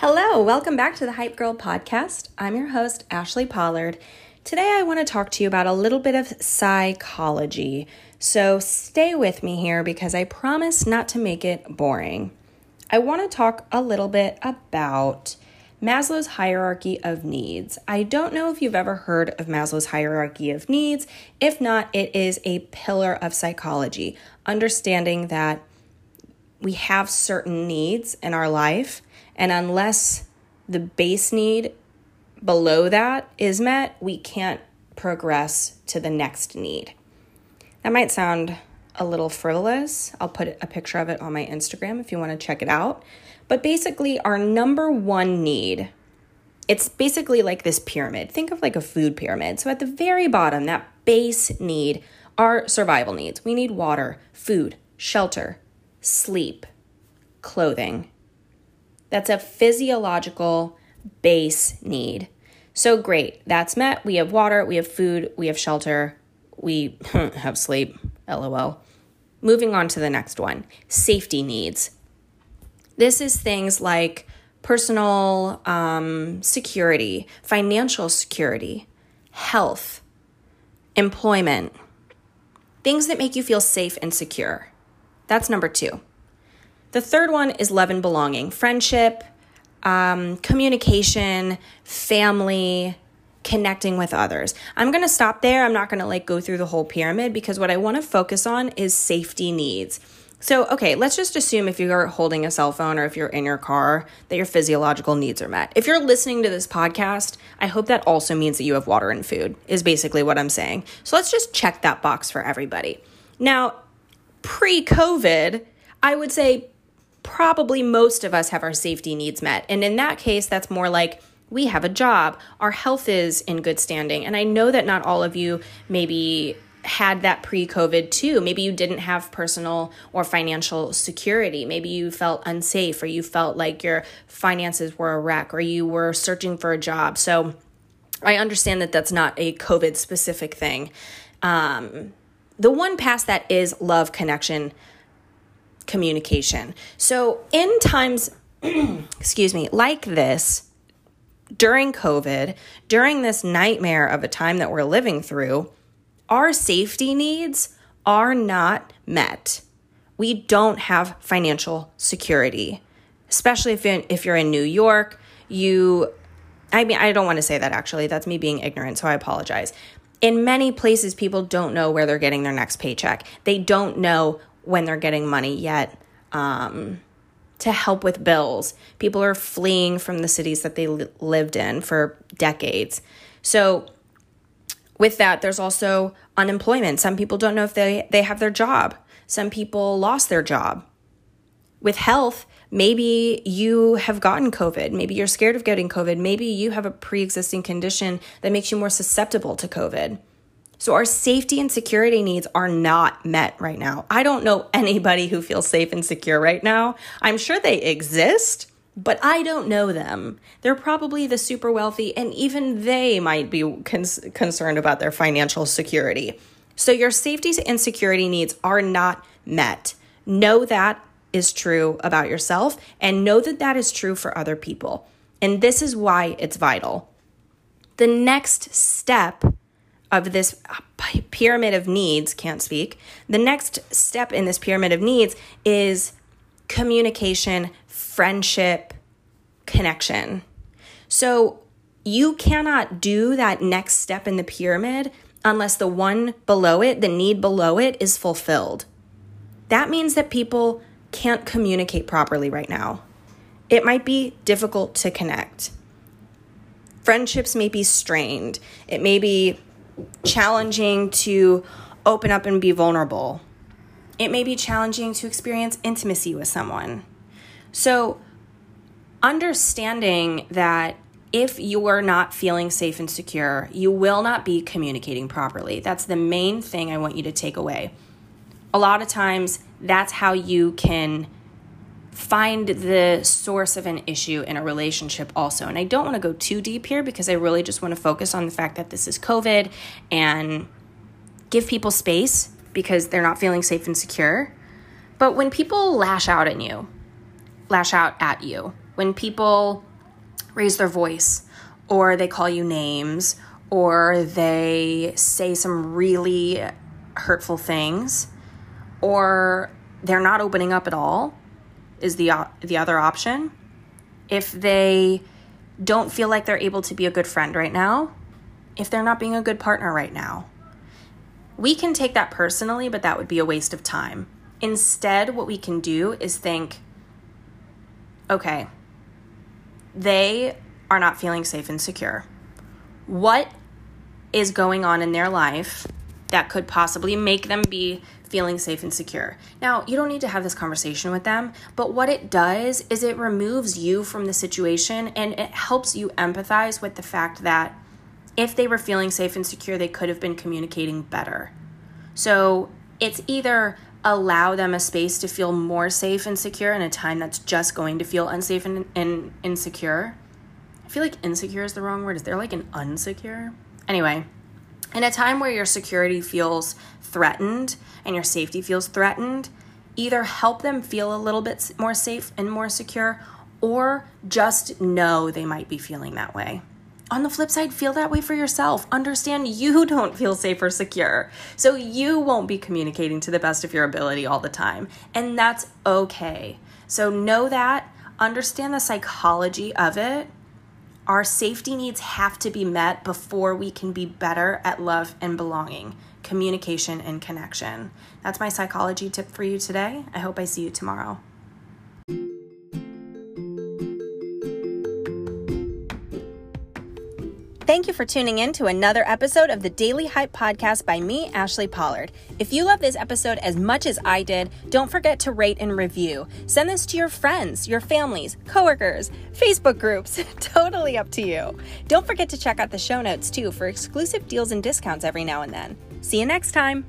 Hello, welcome back to the Hype Girl podcast. I'm your host, Ashli Pollard. Today, I want to talk to you about a little bit of psychology. So, stay with me here because I promise not to make it boring. I want to talk a little bit about Maslow's hierarchy of needs. I don't know if you've ever heard of Maslow's hierarchy of needs. If not, it is a pillar of psychology, understanding that we have certain needs in our life and unless the base need below that is met, we can't progress to the next need. That might sound a little frivolous. I'll put a picture of it on my Instagram if you want to check it out. But basically, our number one need, it's basically like this pyramid. Think of like a food pyramid. So at the very bottom, that base need are survival needs. We need water, food, shelter, sleep, clothing. That's a physiological base need. So great, that's met. We have water, we have food, we have shelter, we have sleep. LOL. Moving on to the next one safety needs. This is things like personal um, security, financial security, health, employment, things that make you feel safe and secure. That's number two. The third one is love and belonging, friendship, um, communication, family, connecting with others. I'm going to stop there. I'm not going to like go through the whole pyramid because what I want to focus on is safety needs. So, okay, let's just assume if you're holding a cell phone or if you're in your car that your physiological needs are met. If you're listening to this podcast, I hope that also means that you have water and food, is basically what I'm saying. So, let's just check that box for everybody. Now, pre COVID, I would say probably most of us have our safety needs met. And in that case, that's more like we have a job, our health is in good standing. And I know that not all of you maybe had that pre COVID too. Maybe you didn't have personal or financial security. Maybe you felt unsafe or you felt like your finances were a wreck or you were searching for a job. So I understand that that's not a COVID specific thing. Um, the one past that is love, connection, communication. So, in times, excuse me, like this, during COVID, during this nightmare of a time that we're living through, our safety needs are not met. We don't have financial security, especially if, in, if you're in New York. You, I mean, I don't want to say that actually. That's me being ignorant, so I apologize. In many places, people don't know where they're getting their next paycheck. They don't know when they're getting money yet um, to help with bills. People are fleeing from the cities that they li- lived in for decades. So, with that, there's also unemployment. Some people don't know if they, they have their job, some people lost their job. With health, maybe you have gotten COVID. Maybe you're scared of getting COVID. Maybe you have a pre existing condition that makes you more susceptible to COVID. So our safety and security needs are not met right now. I don't know anybody who feels safe and secure right now. I'm sure they exist, but I don't know them. They're probably the super wealthy, and even they might be concerned about their financial security. So your safety and security needs are not met. Know that is true about yourself, and know that that is true for other people. And this is why it's vital. The next step of this pyramid of needs, can't speak. The next step in this pyramid of needs is communication, friendship, connection. So you cannot do that next step in the pyramid unless the one below it, the need below it, is fulfilled. That means that people can't communicate properly right now. It might be difficult to connect. Friendships may be strained. It may be challenging to open up and be vulnerable. It may be challenging to experience intimacy with someone. So, understanding that if you are not feeling safe and secure, you will not be communicating properly. That's the main thing I want you to take away. A lot of times, that's how you can find the source of an issue in a relationship also. And I don't want to go too deep here because I really just want to focus on the fact that this is COVID and give people space because they're not feeling safe and secure. But when people lash out at you, lash out at you, when people raise their voice or they call you names or they say some really hurtful things or they're not opening up at all is the the other option. If they don't feel like they're able to be a good friend right now, if they're not being a good partner right now. We can take that personally, but that would be a waste of time. Instead, what we can do is think okay, they are not feeling safe and secure. What is going on in their life that could possibly make them be feeling safe and secure. Now, you don't need to have this conversation with them, but what it does is it removes you from the situation and it helps you empathize with the fact that if they were feeling safe and secure, they could have been communicating better. So it's either allow them a space to feel more safe and secure in a time that's just going to feel unsafe and, and insecure. I feel like insecure is the wrong word. Is there like an unsecure? Anyway, in a time where your security feels threatened and your safety feels threatened, either help them feel a little bit more safe and more secure, or just know they might be feeling that way. On the flip side, feel that way for yourself. Understand you don't feel safe or secure. So you won't be communicating to the best of your ability all the time. And that's okay. So know that, understand the psychology of it, our safety needs have to be met before we can be better at love and belonging, communication and connection. That's my psychology tip for you today. I hope I see you tomorrow. Thank you for tuning in to another episode of the Daily Hype Podcast by me, Ashli Pollard. If you love this episode as much as I did, don't forget to rate and review. Send this to your friends, your families, coworkers, Facebook groups. totally up to you. Don't forget to check out the show notes too for exclusive deals and discounts every now and then. See you next time.